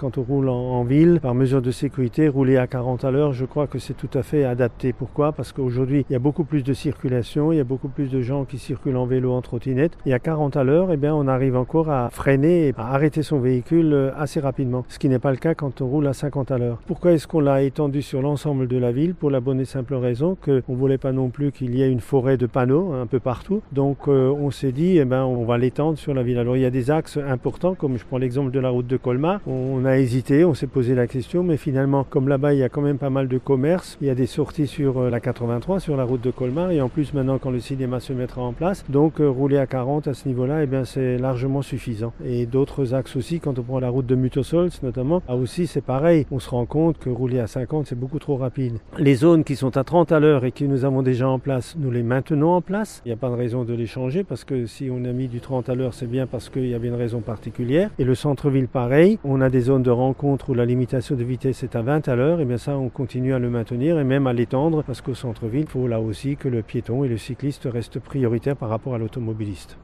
Quand on roule en, ville, par mesure de sécurité, rouler à 40 à l'heure, je crois que c'est tout à fait adapté. Pourquoi? Parce qu'aujourd'hui, il y a beaucoup plus de circulation, il y a beaucoup plus de gens qui circulent en vélo, en trottinette. Et à 40 à l'heure, eh bien, on arrive encore à freiner et à arrêter son véhicule euh, assez rapidement. Ce qui n'est pas le cas quand on roule à 50 à l'heure. Pourquoi est-ce qu'on l'a étendu sur l'ensemble de la ville? Pour la bonne et simple raison qu'on ne voulait pas non plus qu'il y ait une forêt de panneaux un peu partout. Donc, euh, on s'est dit, eh ben, on va l'étendre sur la ville. Alors, il y a des axes importants, comme je prends l'exemple de la route de Colmar. Hésité, on s'est posé la question, mais finalement, comme là-bas, il y a quand même pas mal de commerces, il y a des sorties sur euh, la 83, sur la route de Colmar, et en plus, maintenant, quand le cinéma se mettra en place, donc euh, rouler à 40 à ce niveau-là, eh bien, c'est largement suffisant. Et d'autres axes aussi, quand on prend la route de Mutosols, notamment, là aussi, c'est pareil. On se rend compte que rouler à 50, c'est beaucoup trop rapide. Les zones qui sont à 30 à l'heure et que nous avons déjà en place, nous les maintenons en place. Il n'y a pas de raison de les changer parce que si on a mis du 30 à l'heure, c'est bien parce qu'il y avait une raison particulière. Et le centre-ville, pareil. On a des zones de rencontre où la limitation de vitesse est à 20 à l'heure, et bien ça, on continue à le maintenir et même à l'étendre parce qu'au centre-ville, il faut là aussi que le piéton et le cycliste restent prioritaires par rapport à l'automobiliste.